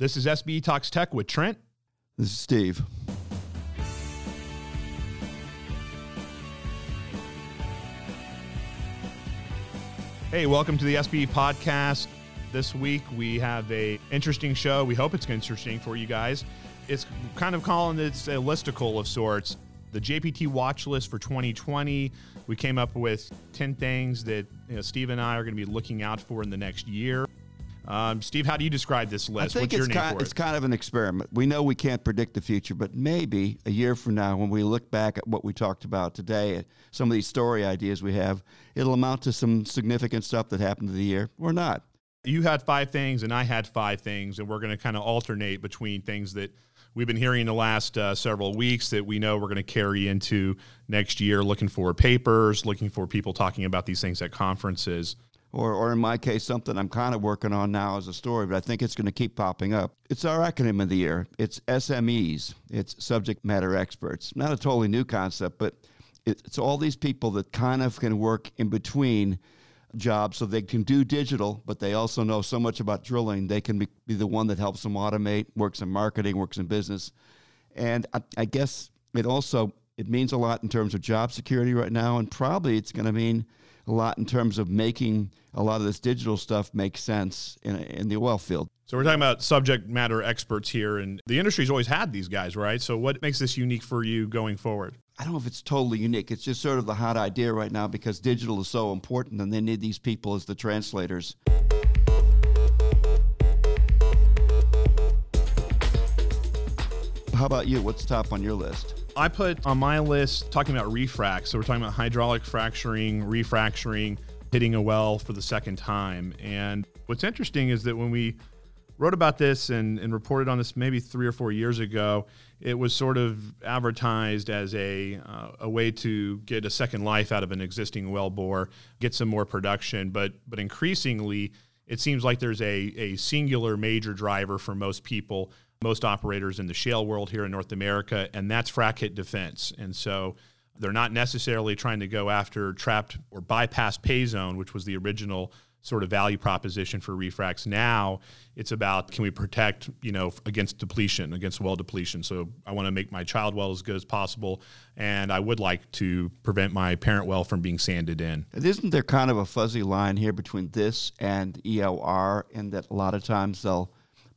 This is SPE Talks Tech with Trent. This is Steve. Hey, welcome to the SPE podcast. This week we have a interesting show. We hope it's interesting for you guys. It's kind of calling it a listicle of sorts. The JPT watch list for 2020. We came up with 10 things that you know, Steve and I are going to be looking out for in the next year. Um, Steve, how do you describe this list? I think What's it's your name kind, for it's kind of an experiment. We know we can't predict the future, but maybe a year from now, when we look back at what we talked about today, some of these story ideas we have, it'll amount to some significant stuff that happened to the year or not. you had five things and I had five things, and we're going to kind of alternate between things that we've been hearing in the last uh, several weeks that we know we're going to carry into next year, looking for papers, looking for people talking about these things at conferences. Or, or in my case, something I'm kind of working on now as a story, but I think it's going to keep popping up. It's our acronym of the year. It's SMEs. It's subject matter experts. Not a totally new concept, but it's all these people that kind of can work in between jobs so they can do digital, but they also know so much about drilling. They can be, be the one that helps them automate, works in marketing, works in business. And I, I guess it also it means a lot in terms of job security right now, and probably it's going to mean a lot in terms of making a lot of this digital stuff make sense in, in the oil field. So we're talking about subject matter experts here, and the industry's always had these guys, right? So what makes this unique for you going forward? I don't know if it's totally unique. It's just sort of the hot idea right now because digital is so important, and they need these people as the translators. How about you? What's top on your list? I put on my list talking about refrac. So we're talking about hydraulic fracturing, refracturing, hitting a well for the second time. And what's interesting is that when we wrote about this and, and reported on this maybe three or four years ago, it was sort of advertised as a, uh, a way to get a second life out of an existing well bore, get some more production. But, but increasingly, it seems like there's a, a singular major driver for most people, most operators in the shale world here in North America, and that's frac hit defense. And so they're not necessarily trying to go after trapped or bypass pay zone, which was the original sort of value proposition for refracs. Now it's about can we protect, you know, against depletion, against well depletion. So I want to make my child well as good as possible, and I would like to prevent my parent well from being sanded in. Isn't there kind of a fuzzy line here between this and EOR in that a lot of times they'll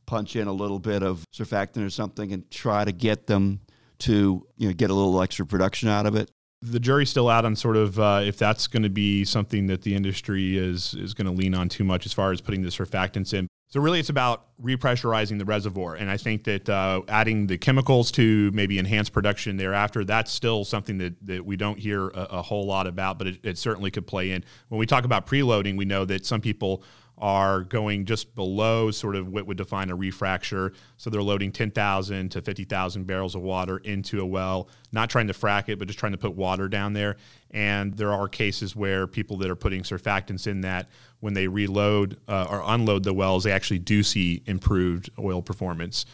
punch in a little bit of surfactant or something and try to get them to you know get a little extra production out of it? the jury's still out on sort of uh, if that's going to be something that the industry is is going to lean on too much as far as putting the surfactants in. So really, it's about repressurizing the reservoir, and I think that uh, adding the chemicals to maybe enhance production thereafter, that's still something that, that we don't hear a, a whole lot about, but it, it certainly could play in. When we talk about preloading, we know that some people are going just below sort of what would define a refracture. So they're loading 10,000 to 50,000 barrels of water into a well, not trying to frack it, but just trying to put water down there. And there are cases where people that are putting surfactants in that, when they reload uh, or unload the wells, they actually do see improved oil performance.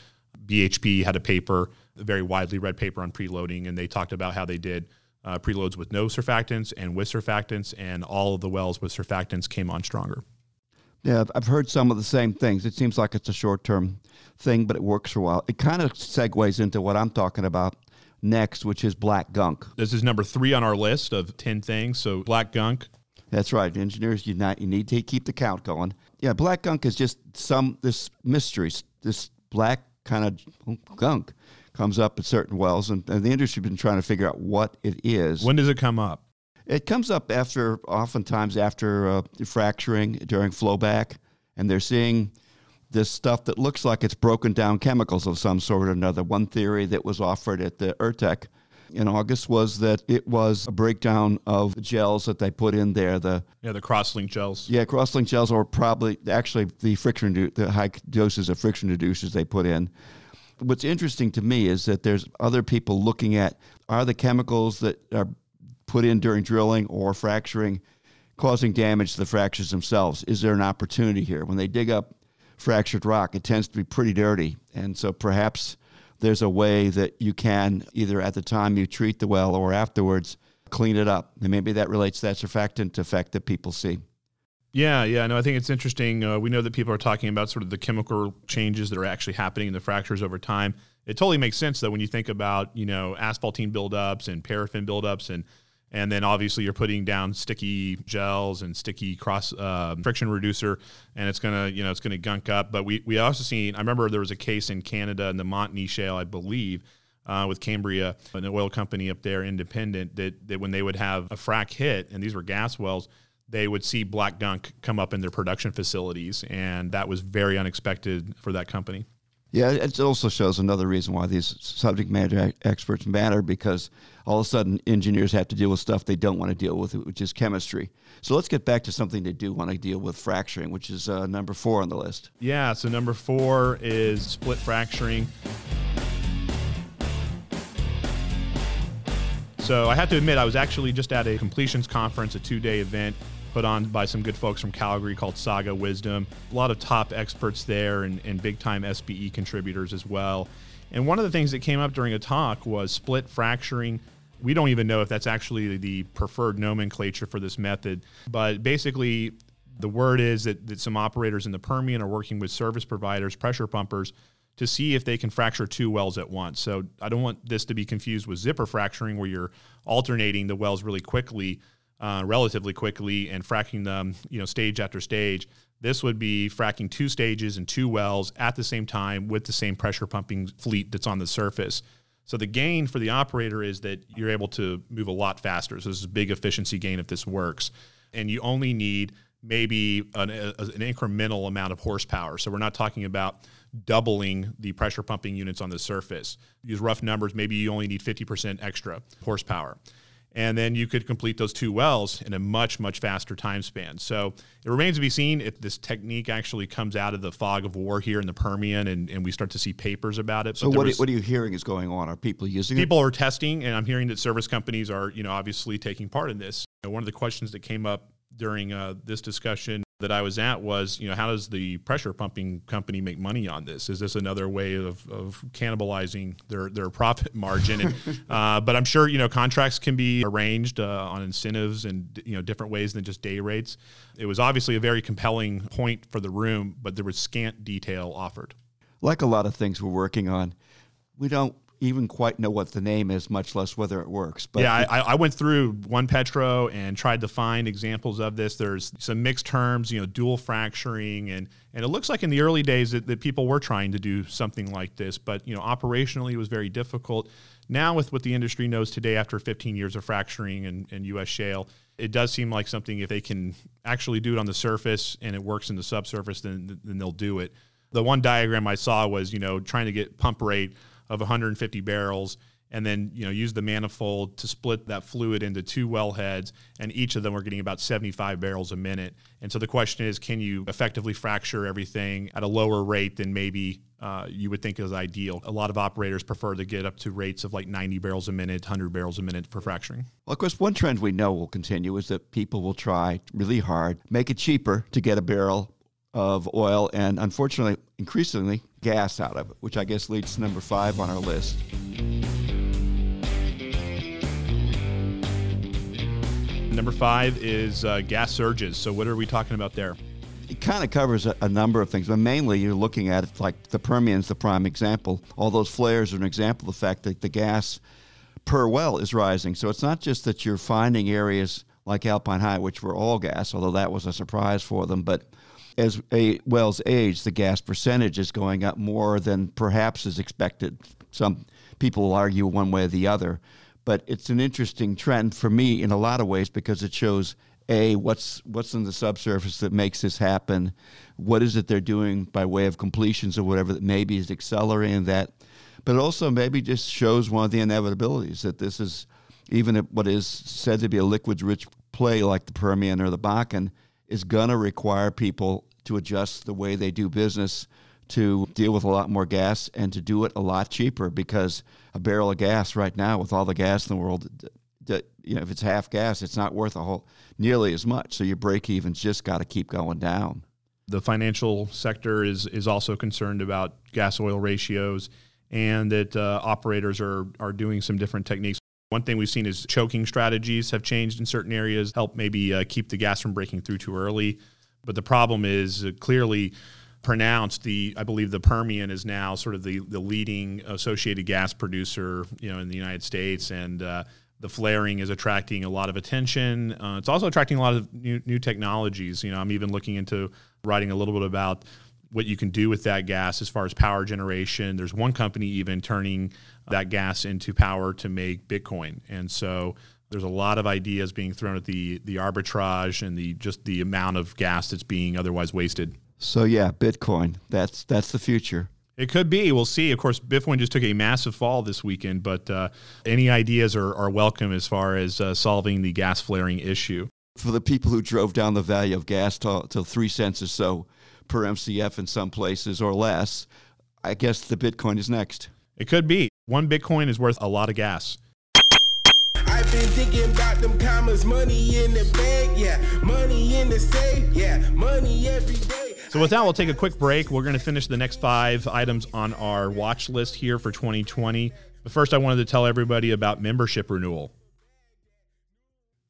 BHP had a paper, a very widely read paper on preloading, and they talked about how they did uh, preloads with no surfactants and with surfactants, and all of the wells with surfactants came on stronger. Yeah, I've heard some of the same things. It seems like it's a short term thing, but it works for a while. It kind of segues into what I'm talking about next, which is black gunk. This is number three on our list of 10 things. So, black gunk. That's right, engineers. You not you need to keep the count going. Yeah, black gunk is just some this mystery, This black kind of gunk comes up at certain wells, and, and the industry's been trying to figure out what it is. When does it come up? It comes up after, oftentimes after uh, fracturing during flowback, and they're seeing this stuff that looks like it's broken down chemicals of some sort or another. One theory that was offered at the URTeC in August was that it was a breakdown of the gels that they put in there. The Yeah, the cross-link gels. yeah, crosslink gels, or probably actually the friction, the high doses of friction reducers they put in. What's interesting to me is that there's other people looking at are the chemicals that are put in during drilling or fracturing causing damage to the fractures themselves? Is there an opportunity here? When they dig up fractured rock, it tends to be pretty dirty. And so perhaps there's a way that you can, either at the time you treat the well or afterwards, clean it up. And maybe that relates to that surfactant effect that people see. Yeah, yeah. No, I think it's interesting. Uh, we know that people are talking about sort of the chemical changes that are actually happening in the fractures over time. It totally makes sense though when you think about you know asphaltene buildups and paraffin buildups and and then obviously you're putting down sticky gels and sticky cross uh, friction reducer and it's gonna you know it's gonna gunk up. But we, we also seen i remember there was a case in canada in the montney shale i believe uh, with Canbriam an oil company up there independent that, that when they would have a frac hit and these were gas wells they would see black gunk come up in their production facilities. And that was very unexpected for that company yeah, it also shows another reason why these subject matter experts matter because all of a sudden engineers have to deal with stuff they don't want to deal with, which is chemistry. So let's get back to something they do want to deal with fracturing, which is uh, number four on the list. Yeah, so number four is split fracturing. So I have to admit, I was actually just at a completions conference, a two day event put on by some good folks from Calgary called Saga Wisdom. A lot of top experts there and, and big time SPE contributors as well. And one of the things that came up during a talk was split fracturing. We don't even know if that's actually the preferred nomenclature for this method, but basically, the word is that, that some operators in the Permian are working with service providers, pressure pumpers, to see if they can fracture two wells at once. So I don't want this to be confused with zipper fracturing, where you're alternating the wells really quickly uh, relatively quickly and fracking them, you know, stage after stage. This would be fracking two stages and two wells at the same time with the same pressure pumping fleet that's on the surface. So the gain for the operator is that you're able to move a lot faster. So this is a big efficiency gain if this works. And you only need maybe an, a, an incremental amount of horsepower. So we're not talking about doubling the pressure pumping units on the surface. Use rough numbers, maybe you only need 50% extra horsepower and then you could complete those two wells in a much much faster time span. So it remains to be seen if this technique actually comes out of the fog of war here in the permian and, and we start to see papers about it. So what, was, what are you hearing is going on? Are people using people it are testing and i'm hearing that service companies are you know obviously taking part in this. You know, one of the questions that came up during uh, this discussion that I was at was, you know, how does the pressure pumping company make money on this? Is this another way of, of cannibalizing their, their profit margin? And, uh, but I'm sure, you know, contracts can be arranged uh, on incentives and, you know, different ways than just day rates. It was obviously a very compelling point for the room, but there was scant detail offered. Like a lot of things we're working on, we don't even quite know what the name is, much less whether it works. But yeah, I, I, went through one Petro and tried to find examples of this. There's some mixed terms, you know, dual fracturing, and and it looks like in the early days that, that people were trying to do something like this, but you know, operationally it was very difficult. Now, with what the industry knows today, after 15 years of fracturing and, and U.S. shale, it does seem like something if they can actually do it on the surface and it works in the subsurface, then then they'll do it. The one diagram I saw was, you know, trying to get pump rate of 150 barrels and then you know use the manifold to split that fluid into two well heads and each of them are getting about 75 barrels a minute. And so the question is can you effectively fracture everything at a lower rate than maybe uh, you would think is ideal? A lot of operators prefer to get up to rates of like 90 barrels a minute 100 barrels a minute for fracturing. Well of course one trend we know will continue is that people will try really hard make it cheaper to get a barrel of oil and unfortunately, increasingly, gas out of it, which I guess leads to number five on our list. Number five is uh, gas surges. So, what are we talking about there? It kind of covers a, a, number of things, but mainly you're looking at it like the Permian's the prime example. All those flares are an example of the fact that the gas per well is rising. So, it's not just that you're finding areas like Alpine High, which were all gas, although that was a surprise for them, but as a wells age, the gas percentage is going up more than perhaps is expected. Some people will argue one way or the other, but it's an interesting trend for me in a lot of ways because it shows a what's what's in the subsurface that makes this happen. What is it they're doing by way of completions or whatever that maybe is accelerating that, but it also maybe just shows one of the inevitabilities that this is even what is said to be a liquids rich play like the Permian or the Bakken is going to require people to adjust the way they do business to deal with a lot more gas and to do it a lot cheaper because a barrel of gas right now with all the gas in the world you know if it's half gas it's not worth a whole nearly as much. So your break even's just got to keep going down. The financial sector is is also concerned about gas oil ratios and that uh, operators are are doing some different techniques. One thing we've seen is choking strategies have changed in certain areas, help maybe uh, keep the gas from breaking through too early. But the problem is uh, clearly pronounced. The I believe the Permian is now sort of the the leading associated gas producer, you know, in the United States, and uh, the flaring is attracting a lot of attention. Uh, it's also attracting a lot of new, new technologies. You know, I'm even looking into writing a little bit about what you can do with that gas as far as power generation. There's one company even turning that gas into power to make Bitcoin, and so there's a lot of ideas being thrown at the the arbitrage and the just the amount of gas that's being otherwise wasted. So yeah, Bitcoin. That's that's the future. It could be. We'll see. Of course, Bitcoin just took a massive fall this weekend, but uh, any ideas are, are welcome as far as uh, solving the gas flaring issue. For the people who drove down the value of gas to, to three cents or so per MCF in some places or less, I guess the Bitcoin is next. It could be. One Bitcoin is worth a lot of gas. Been thinking about them commas, money in the bag, yeah, money in the safe, yeah, money every day. So with that, we'll take a quick break. We're going to finish the next five items on our watch list here for 2020. But first, I wanted to tell everybody about membership renewal.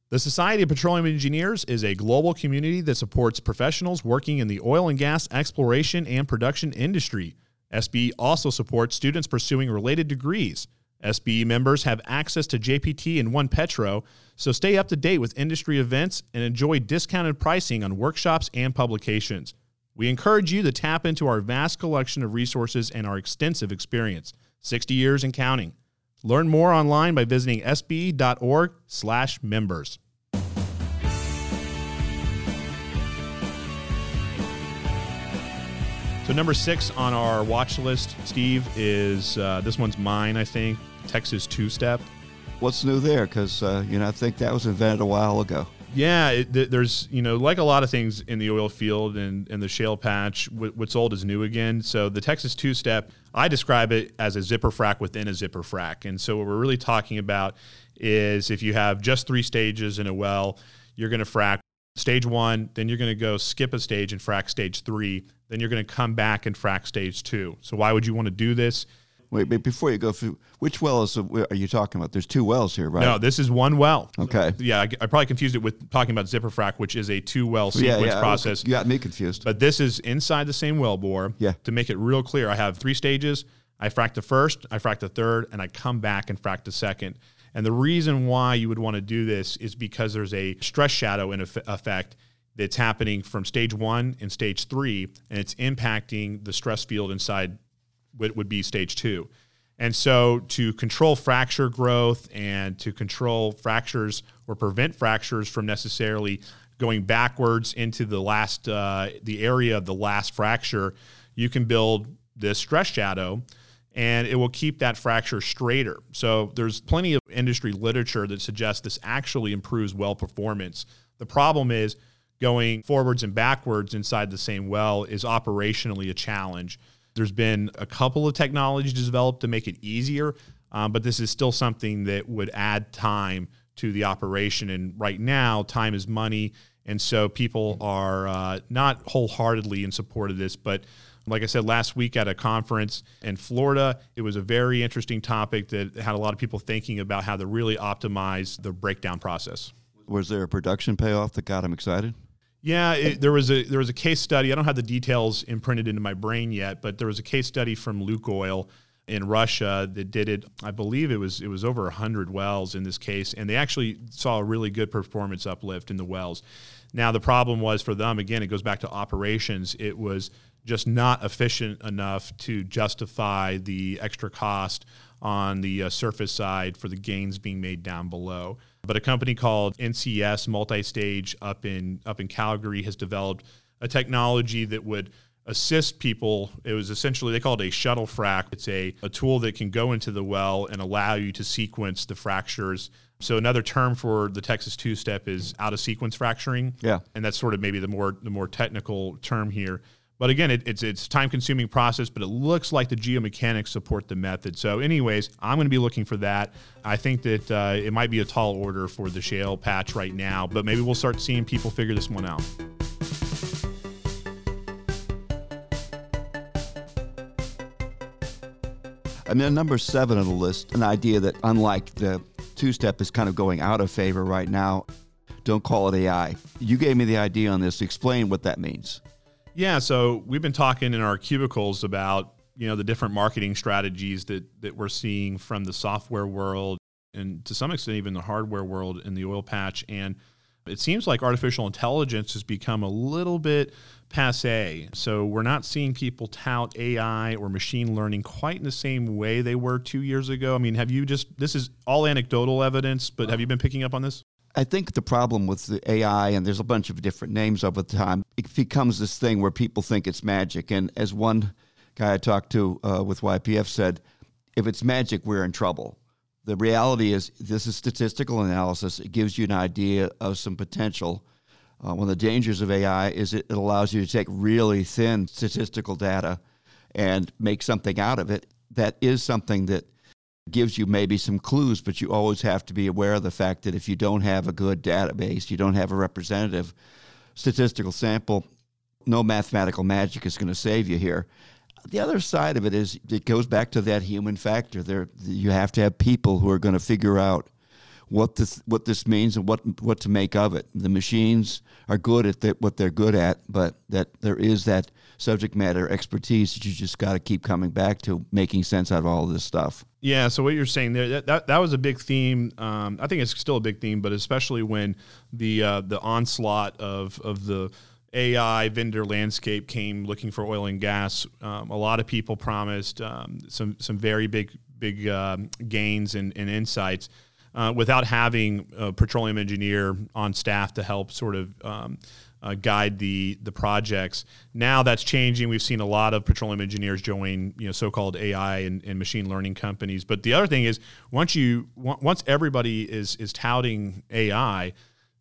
The Society of Petroleum Engineers is a global community that supports professionals working in the oil and gas exploration and production industry. SPE also supports students pursuing related degrees. SPE members have access to JPT and One Petro, so stay up to date with industry events and enjoy discounted pricing on workshops and publications. We encourage you to tap into our vast collection of resources and our extensive experience, 60 years and counting. Learn more online by visiting spe.org/members. So number six on our watch list, Steve, is uh, this one's mine. I think Texas Two Step. What's new there? Because uh, you know I think that was invented a while ago. Yeah, it, there's you know like a lot of things in the oil field and, and the shale patch, what's old is new again. So the Texas two step, I describe it as a zipper frac within a zipper frac. And so what we're really talking about is if you have just three stages in a well, you're going to frac stage one, then you're going to go skip a stage and frac stage three, then you're going to come back and frac stage two. So why would you want to do this? Wait, but before you go through, which well is are you talking about? There's two wells here, right? No, this is one well. Okay. Yeah, I, I probably confused it with talking about zipper frac, which is a two well sequence yeah, yeah, process. You got me confused. But this is inside the same well bore. Yeah. To make it real clear, I have three stages. I frac the first, I frac the third, and I come back and frac the second. And the reason why you would want to do this is because there's a stress shadow in effect that's happening from stage one and stage three, and it's impacting the stress field inside what would be stage two. And so, to control fracture growth and to control fractures or prevent fractures from necessarily going backwards into the last, uh, the area of the last fracture, you can build this stress shadow and it will keep that fracture straighter. So, there's plenty of industry literature that suggests this actually improves well performance. The problem is going forwards and backwards inside the same well is operationally a challenge. There's been a couple of technologies developed to make it easier, um, but this is still something that would add time to the operation. And right now, time is money. And so people are uh, not wholeheartedly in support of this. But like I said last week at a conference in Florida, it was a very interesting topic that had a lot of people thinking about how to really optimize the breakdown process. Was there a production payoff that got them excited? Yeah, it, there was a there was a case study. I don't have the details imprinted into my brain yet, but there was a case study from Lukoil in Russia that did it. I believe it was it was over hundred wells in this case, and they actually saw a really good performance uplift in the wells. Now the problem was for them again. It goes back to operations. It was just not efficient enough to justify the extra cost on the uh, surface side for the gains being made down below. But a company called NCS Multistage up in up in Calgary has developed a technology that would assist people. It was essentially they call it a shuttle frac. It's a, a tool that can go into the well and allow you to sequence the fractures. So another term for the Texas two step is out of sequence fracturing. Yeah. And that's sort of maybe the more the more technical term here. But again, it, it's it's time consuming process, but it looks like the geomechanics support the method. So, anyways, I'm going to be looking for that. I think that uh, it might be a tall order for the shale patch right now, but maybe we'll start seeing people figure this one out. And then number seven on the list, an idea that unlike the two step is kind of going out of favor right now. don't call it AI. You gave me the idea on this. Explain what that means. Yeah, so we've been talking in our cubicles about you know the different marketing strategies that that we're seeing from the software world and to some extent even the hardware world in the oil patch and it seems like artificial intelligence has become a little bit passe. So we're not seeing people tout AI or machine learning quite in the same way they were two years ago. I mean, have you just, this is all anecdotal evidence, but have you been picking up on this? I think the problem with the AI, and there's a bunch of different names over time, it becomes this thing where people think it's magic. And as one guy I talked to uh, with YPF said, if it's magic, we're in trouble. The reality is, this is statistical analysis. It gives you an idea of some potential. Uh, one of the dangers of AI is it, it allows you to take really thin statistical data and make something out of it that is something that gives you maybe some clues, but you always have to be aware of the fact that if you don't have a good database, you don't have a representative statistical sample, no mathematical magic is going to save you here. The other side of it is it goes back to that human factor. There, you have to have people who are going to figure out what this what this means and what what to make of it. The machines are good at the, what they're good at, but that there is that subject matter expertise that you just got to keep coming back to making sense out of all of this stuff. Yeah. So what you're saying there that that, that was a big theme. Um, I think it's still a big theme, but especially when the uh, the onslaught of of the AI vendor landscape came looking for oil and gas. Um, a lot of people promised um, some some very big big um, gains and, and insights uh, without having a petroleum engineer on staff to help sort of um, uh, guide the the projects. Now that's changing. We've seen a lot of petroleum engineers join you know so-called AI and, and machine learning companies. But the other thing is once you once everybody is is touting AI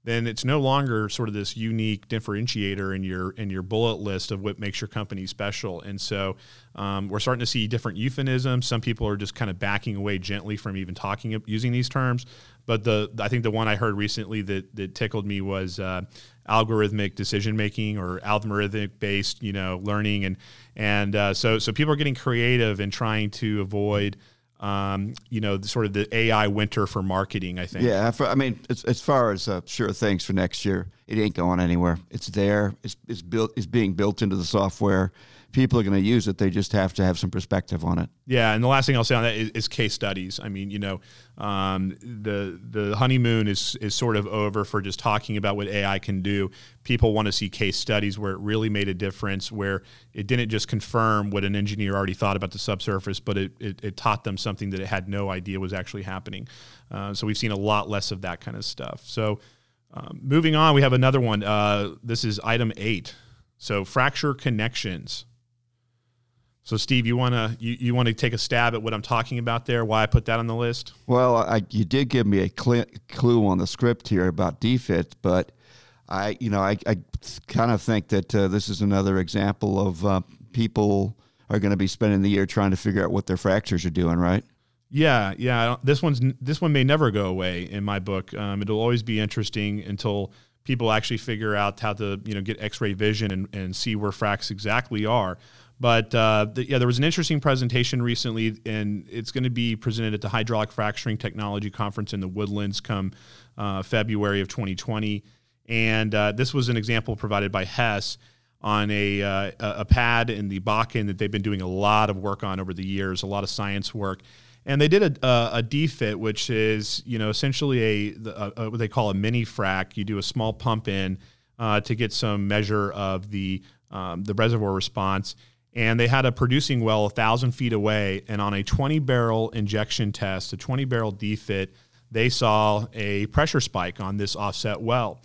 then it's no longer sort of this unique differentiator in your in your bullet list of what makes your company special. And so um, we're starting to see different euphemisms. Some people are just kind of backing away gently from even talking using these terms. But the I think the one I heard recently that that tickled me was uh, algorithmic decision making or algorithmic based you know learning and and uh, so so people are getting creative and trying to avoid um, you know, sort of the AI winter for marketing. I think. Yeah, I mean, as, as far as uh, sure things for next year, it ain't going anywhere. It's there. It's, it's built. It's being built into the software people are going to use it. They just have to have some perspective on it. Yeah, and the last thing I'll say on that is, is case studies. I mean, you know, um, the the honeymoon is is sort of over for just talking about what AI can do. People want to see case studies where it really made a difference, where it didn't just confirm what an engineer already thought about the subsurface, but it, it, it taught them something that it had no idea was actually happening. Uh, so we've seen a lot less of that kind of stuff. So. Um, moving on, we have another one. Uh, this is item eight. So fracture connections. So, Steve, you wanna you, you want to take a stab at what I'm talking about there? Why I put that on the list? Well, I, you did give me a cl- clue on the script here about DFIT, but I, you know, I, I kind of think that uh, this is another example of uh, people are going to be spending the year trying to figure out what their fractures are doing, right? Yeah, yeah. This one's this one may never go away in my book. Um, it'll always be interesting until people actually figure out how to you know get X-ray vision and, and see where fracks exactly are. But uh, the, yeah, there was an interesting presentation recently, and it's going to be presented at the Hydraulic Fracturing Technology Conference in the Woodlands come uh, February of 2020. And uh, this was an example provided by Hess on a, uh, a pad in the Bakken that they've been doing a lot of work on over the years, a lot of science work. And they did a, a, a DFIT, which is you know essentially a, a, a, what they call a mini frac. You do a small pump in uh, to get some measure of the um, the reservoir response and they had a producing well a thousand feet away. And on a 20 barrel injection test, a 20 barrel DFIT, they saw a pressure spike on this offset well.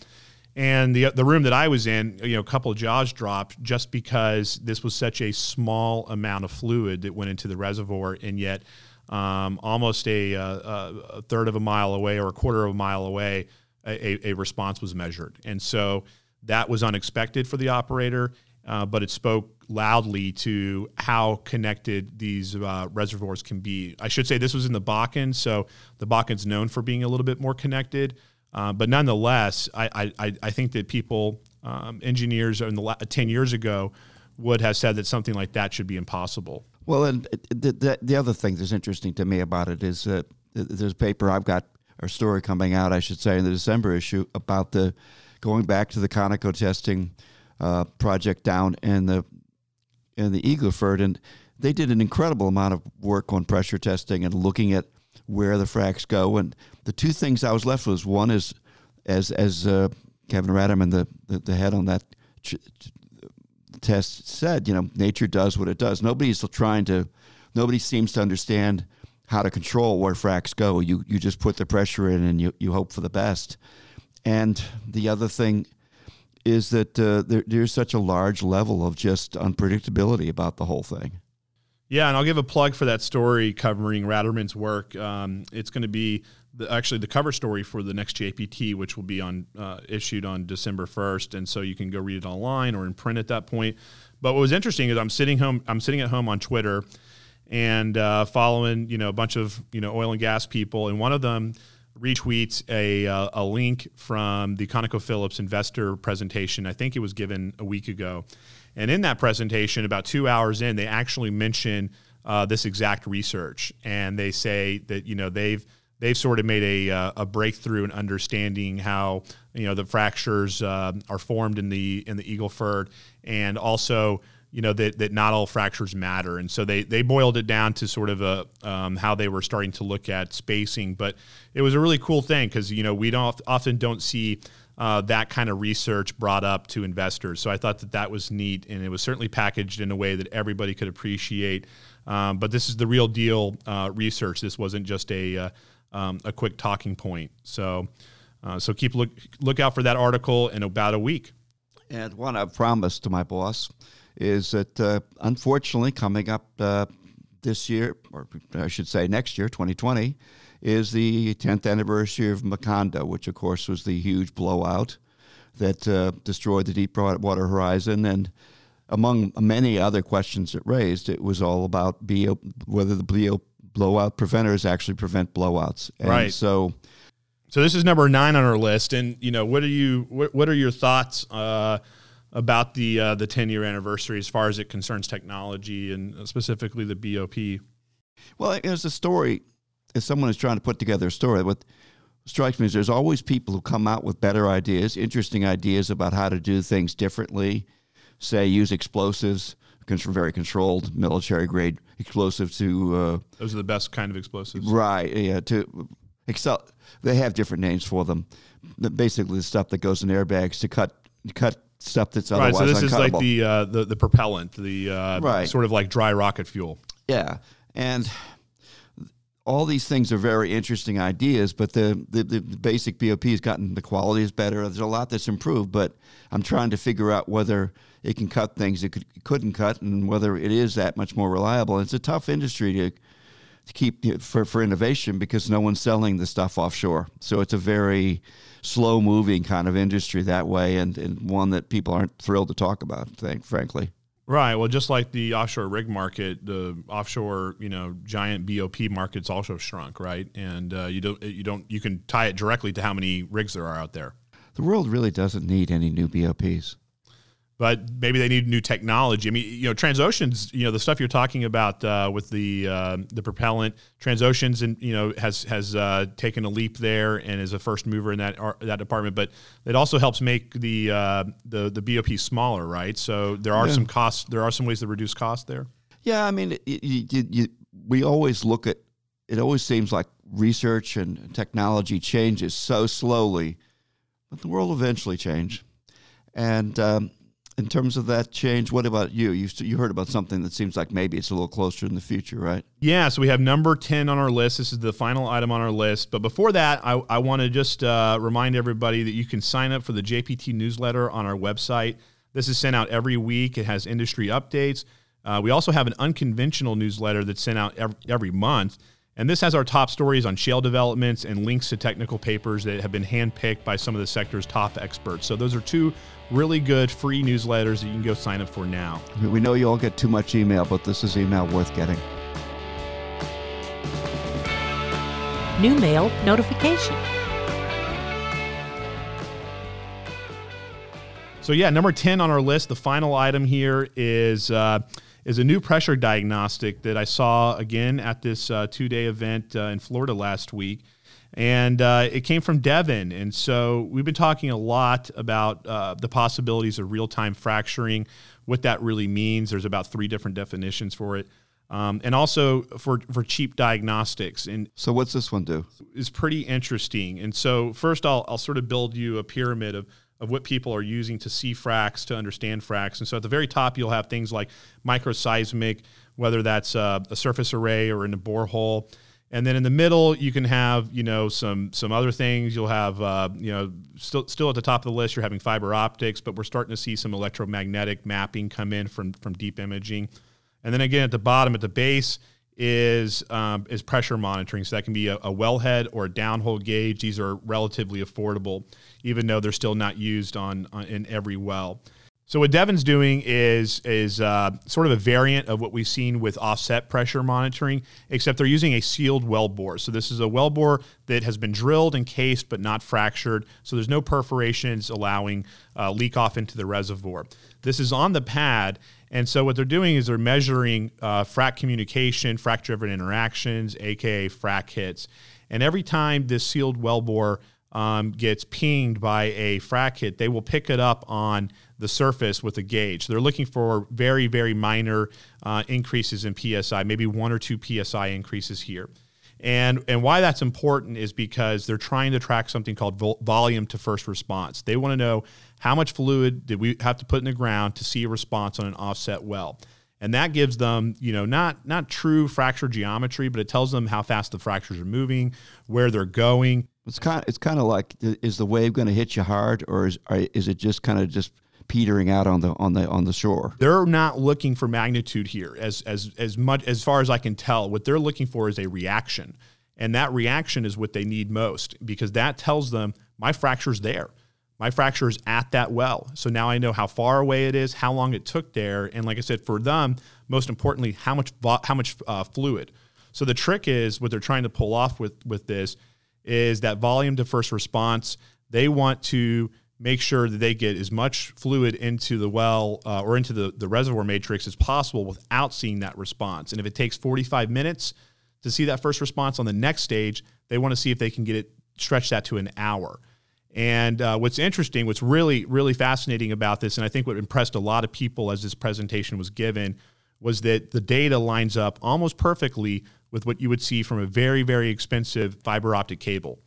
And the the room that I was in, you know, a couple of jaws dropped just because this was such a small amount of fluid that went into the reservoir, and yet um, almost a, a, a, third of a mile away or a quarter of a mile away, a, a response was measured. And so that was unexpected for the operator uh, but it spoke loudly to how connected these uh, reservoirs can be. I should say this was in the Bakken, so the Bakken's known for being a little bit more connected. Uh, but nonetheless, I, I, I, think that people, um, engineers in the la- 10 years ago, would have said that something like that should be impossible. Well, and the, the, the other thing that's interesting to me about it is that there's a paper I've got or story coming out, I should say, in the December issue about the going back to the Conoco testing uh, project down in the in the Eagleford, and they did an incredible amount of work on pressure testing and looking at where the fracks go. And the two things I was left with was one is, as as uh, Kevin Raterman, the, the, the head on that ch- test said, you know, nature does what it does. Nobody's trying to, nobody seems to understand how to control where fracks go. You you just put the pressure in and you, you hope for the best. And the other thing is that uh, there, there's such a large level of just unpredictability about the whole thing. Yeah, and I'll give a plug for that story covering Raterman's work. Um, it's going to be the, actually the cover story for the next JPT, which will be on uh, issued on December first, and so you can go read it online or in print at that point. But what was interesting is I'm sitting home, I'm sitting at home on Twitter, and uh, following you know a bunch of you know oil and gas people, and one of them retweets a uh, a link from the ConocoPhillips investor presentation. I think it was given a week ago, and in that presentation, about two hours in, they actually mention uh, this exact research, and they say that you know they've they've sort of made a, uh, a breakthrough in understanding how you know the fractures uh, are formed in the in the Eagleford, and also you know that, that not all fractures matter, and so they they boiled it down to sort of a um, how they were starting to look at spacing, but it was a really cool thing because you know we don't often don't see uh, that kind of research brought up to investors. So I thought that that was neat, and it was certainly packaged in a way that everybody could appreciate. Um, but this is the real deal uh, research. This wasn't just a uh, um, a quick talking point. So uh, so keep look look out for that article in about a week. And one I've promised to my boss is that uh, unfortunately coming up uh, this year, or I should say next year, 2020 is the 10th anniversary of Macondo, which of course was the huge blowout that uh, destroyed the Deepwater Horizon. And among many other questions it raised, it was all about BO, whether the BO, blowout preventers actually prevent blowouts. And right. So. So this is number nine on our list, and you know what are you what, what are your thoughts uh, about the uh, the ten year anniversary as far as it concerns technology and specifically the BOP? Well, there's a story if someone is trying to put together a story, what strikes me is there's always people who come out with better ideas, interesting ideas about how to do things differently. Say, use explosives, very controlled military grade explosives to. Uh, Those are the best kind of explosives, right? Yeah, to excel. They have different names for them. Basically, the stuff that goes in airbags to cut cut stuff that's otherwise right. So this is like the uh, the the propellant, the uh, right. sort of like dry rocket fuel. Yeah, and all these things are very interesting ideas, but the, the, the, basic BOP has gotten the quality is better. There's a lot that's improved, but I'm trying to figure out whether it can cut things it could, couldn't cut and whether it is that much more reliable. And it's a tough industry to, to keep for, for innovation because no one's selling the stuff offshore. So it's a very slow moving kind of industry that way and, and one that people aren't thrilled to talk about, think, frankly. Right. Well, just like the offshore rig market, the offshore, you know, giant BOP market's also shrunk, right? And uh, you don't, you don't, you can tie it directly to how many rigs there are out there. The world really doesn't need any new BOPs but maybe they need new technology. I mean, you know, Transocean's, you know, the stuff you're talking about uh, with the uh, the propellant, Transocean's, and you know, has has uh, taken a leap there and is a first mover in that that department. But it also helps make the uh, the the BOP smaller, right? So there are yeah. some costs. There are some ways to reduce cost there. Yeah, I mean, you, you, we always look at. It always seems like research and technology changes so slowly, but the world eventually change. And um, in terms of that change, what about you? You you heard about something that seems like maybe it's a little closer in the future, right? Yeah. So we have number ten on our list. This is the final item on our list. But before that, I, I want to just uh, remind everybody that you can sign up for the JPT newsletter on our website. This is sent out every week. It has industry updates. Uh, we also have an unconventional newsletter that's sent out every, every month. And this has our top stories on shale developments and links to technical papers that have been handpicked by some of the sector's top experts. So those are two really good free newsletters that you can go sign up for now. We know you all get too much email, but this is email worth getting. New mail notification. So yeah, number ten on our list, the final item here is. Uh, is a new pressure diagnostic that I saw again at this uh, two day event uh, in Florida last week. and uh, it came from Devon. And so we've been talking a lot about uh, the possibilities of real time fracturing, what that really means. There's about three different definitions for it. Um, and also for, for cheap diagnostics. And so, what's this one do? Is pretty interesting. And so, first, I'll, I'll sort of build you a pyramid of, of what people are using to see fracs, to understand fracs. And so, at the very top, you'll have things like microseismic, whether that's uh, a surface array or in a borehole. And then in the middle, you can have you know some some other things. You'll have uh, you know still still at the top of the list, you're having fiber optics, but we're starting to see some electromagnetic mapping come in from from deep imaging. And then again at the bottom, at the base is um, is pressure monitoring. So that can be a, a wellhead or a downhole gauge. These are relatively affordable, even though they're still not used on, on in every well. So what Devon's doing is is uh, sort of a variant of what we've seen with offset pressure monitoring, except they're using a sealed well bore. So this is a well bore that has been drilled and cased but not fractured. So there's no perforations allowing uh, leak off into the reservoir. This is on the pad, and so what they're doing is they're measuring uh, frac communication, frac driven interactions, aka frac hits. And every time this sealed well bore um, gets pinged by a frac hit, they will pick it up on the surface with a gauge. They're looking for very, very minor uh, increases in PSI, maybe one or two PSI increases here. And, and why that's important is because they're trying to track something called vol- volume to first response. They want to know how much fluid did we have to put in the ground to see a response on an offset well. And that gives them, you know, not not true fracture geometry, but it tells them how fast the fractures are moving, where they're going. It's kind of, it's kind of like is the wave going to hit you hard, or is is it just kind of just petering out on the on the on the shore. They're not looking for magnitude here as as as much as far as I can tell. What they're looking for is a reaction. And that reaction is what they need most because that tells them my fracture's there. My fracture is at that well. So now I know how far away it is, how long it took there, and like I said, for them, most importantly, how much how much uh, fluid. So the trick is what they're trying to pull off with with this is that volume to first response. They want to make sure that they get as much fluid into the well uh, or into the, the reservoir matrix as possible without seeing that response. And if it takes 45 minutes to see that first response on the next stage, they want to see if they can get it stretch that to an hour. And uh, what's interesting, what's really, really fascinating about this, and I think what impressed a lot of people as this presentation was given, was that the data lines up almost perfectly with what you would see from a very, very expensive fiber optic cable.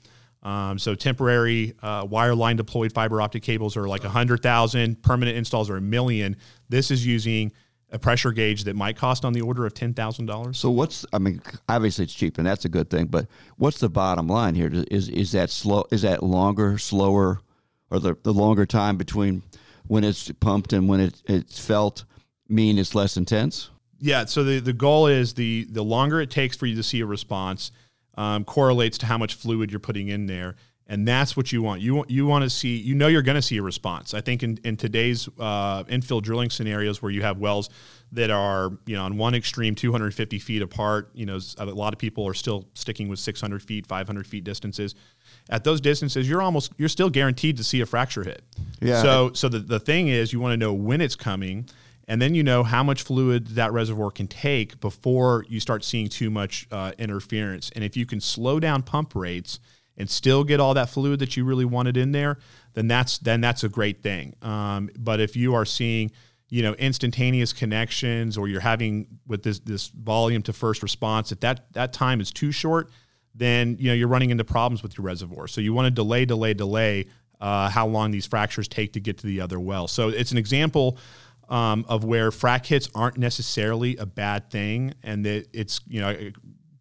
Um, so temporary uh, wireline deployed fiber optic cables are like 100,000, permanent installs are a million. This is using a pressure gauge that might cost on the order of $10,000. So what's I mean obviously it's cheap and that's a good thing, but what's the bottom line here? Is is that slow is that longer, slower or the, the longer time between when it's pumped and when it, it's felt mean it's less intense? Yeah, so the, the goal is the the longer it takes for you to see a response, um, correlates to how much fluid you're putting in there. And that's what you want. You want you want to see. You know you're going to see a response. I think in, in today's uh, infill drilling scenarios where you have wells that are you know on one extreme 250 feet apart. You know a lot of people are still sticking with 600 feet, 500 feet distances. At those distances, you're almost you're still guaranteed to see a fracture hit. Yeah. So so the, the thing is you want to know when it's coming and then you know how much fluid that reservoir can take before you start seeing too much uh, interference. And if you can slow down pump rates and still get all that fluid that you really wanted in there, then that's then that's a great thing. Um, but if you are seeing you know instantaneous connections or you're having with this this volume to first response if that that time is too short then you know you're running into problems with your reservoir so you want to delay delay delay uh, how long these fractures take to get to the other well so it's an example um, of where frac hits aren't necessarily a bad thing, and that it's you know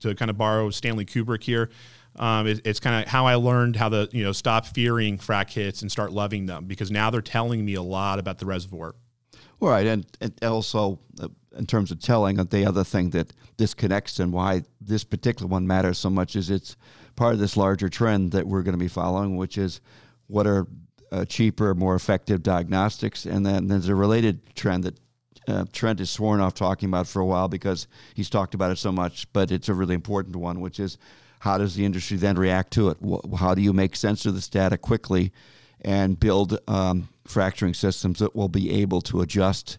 to kind of borrow Stanley Kubrick here. Um, it, it's kind of how I learned how to you know stop fearing frac hits and start loving them because now they're telling me a lot about the reservoir. Right, and, and also uh, in terms of telling, uh, the other thing that disconnects and why this particular one matters so much is it's part of this larger trend that we're going to be following, which is what are uh, cheaper, more effective diagnostics. And then there's a related trend that uh, Trent has sworn off talking about for a while because he's talked about it so much, but it's a really important one, which is how does the industry then react to it? How do you make sense of this data quickly and build um, fracturing systems that will be able to adjust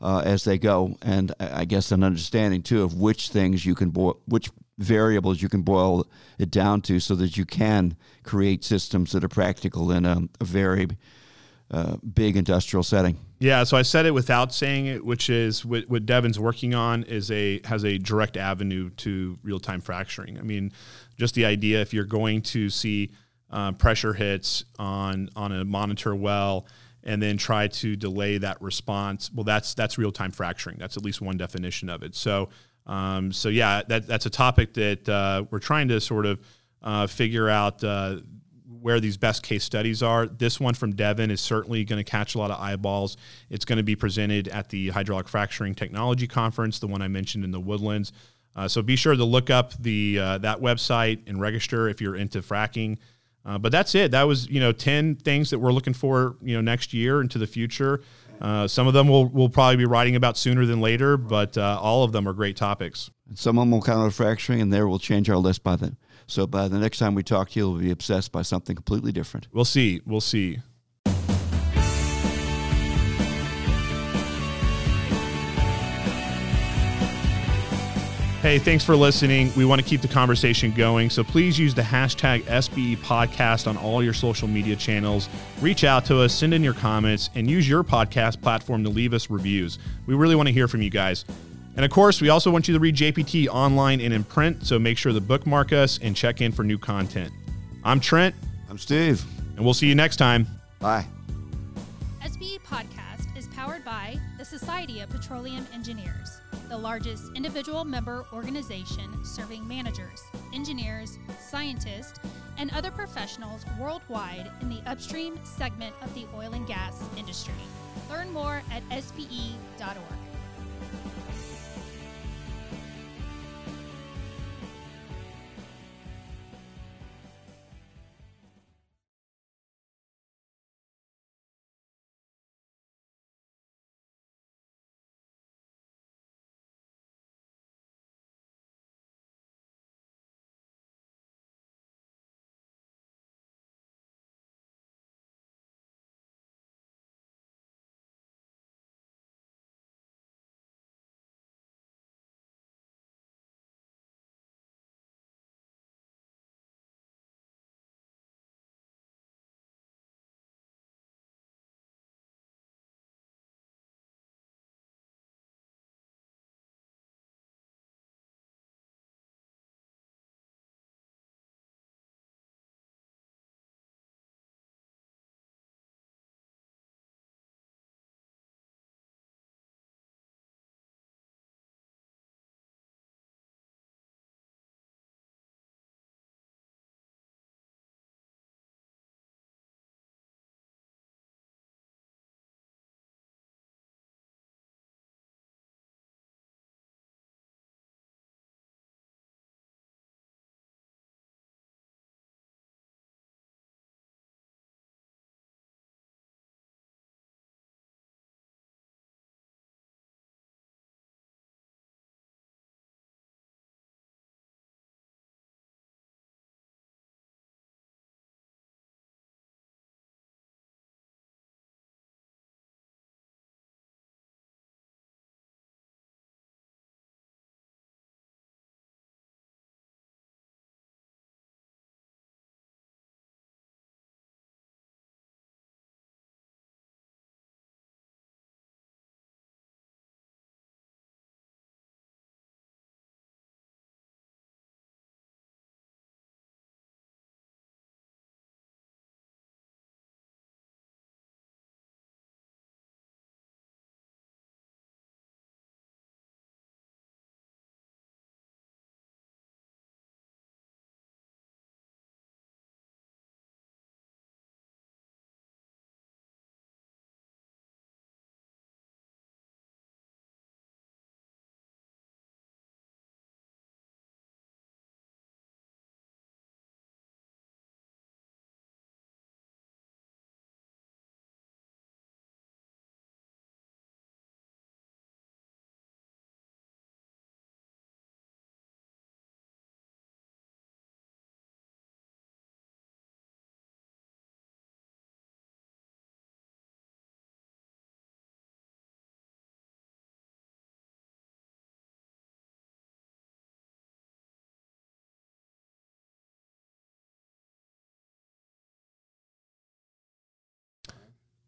uh, as they go? And I guess an understanding too of which things you can, bo- which variables you can boil it down to so that you can create systems that are practical in a, a very uh, big industrial setting. Yeah, so I said it without saying it, which is what, what Devon's working on is a has a direct avenue to real time fracturing. I mean, just the idea if you're going to see uh, pressure hits on on a monitor well and then try to delay that response, well, that's that's real time fracturing. That's at least one definition of it. So, um, so yeah, that, that's a topic that uh, we're trying to sort of uh, figure out uh, where these best case studies are. This one from Devon is certainly going to catch a lot of eyeballs. It's going to be presented at the Hydraulic Fracturing Technology Conference, the one I mentioned in the Woodlands. Uh, so be sure to look up the uh, that website and register if you're into fracking. Uh, but that's it. That was you know ten things that we're looking for you know next year into the future. Uh, some of them we'll, we'll probably be writing about sooner than later, but uh, all of them are great topics. Some of them will count on fracturing, and there we'll change our list by then. So by the next time we talk we'll be obsessed by something completely different. We'll see. We'll see. Hey, thanks for listening. We want to keep the conversation going, so please use the hashtag SPE podcast on all your social media channels. Reach out to us, send in your comments, and use your podcast platform to leave us reviews. We really want to hear from you guys. And of course, we also want you to read JPT online and in print, so make sure to bookmark us and check in for new content. I'm Trent. I'm Steve. And we'll see you next time. Bye. SPE Podcast is powered by the Society of Petroleum Engineers, the largest individual member organization serving managers, engineers, scientists, and other professionals worldwide in the upstream segment of the oil and gas industry. Learn more at spe.org.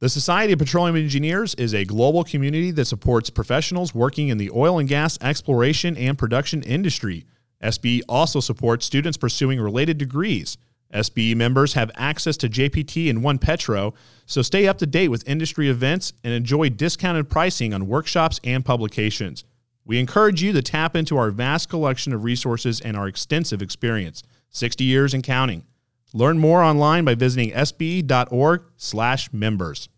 The Society of Petroleum Engineers is a global community that supports professionals working in the oil and gas exploration and production industry. SPE also supports students pursuing related degrees. SPE members have access to JPT and OnePetro, so stay up to date with industry events and enjoy discounted pricing on workshops and publications. We encourage you to tap into our vast collection of resources and our extensive experience, 60 years and counting. Learn more online by visiting spe.org/members.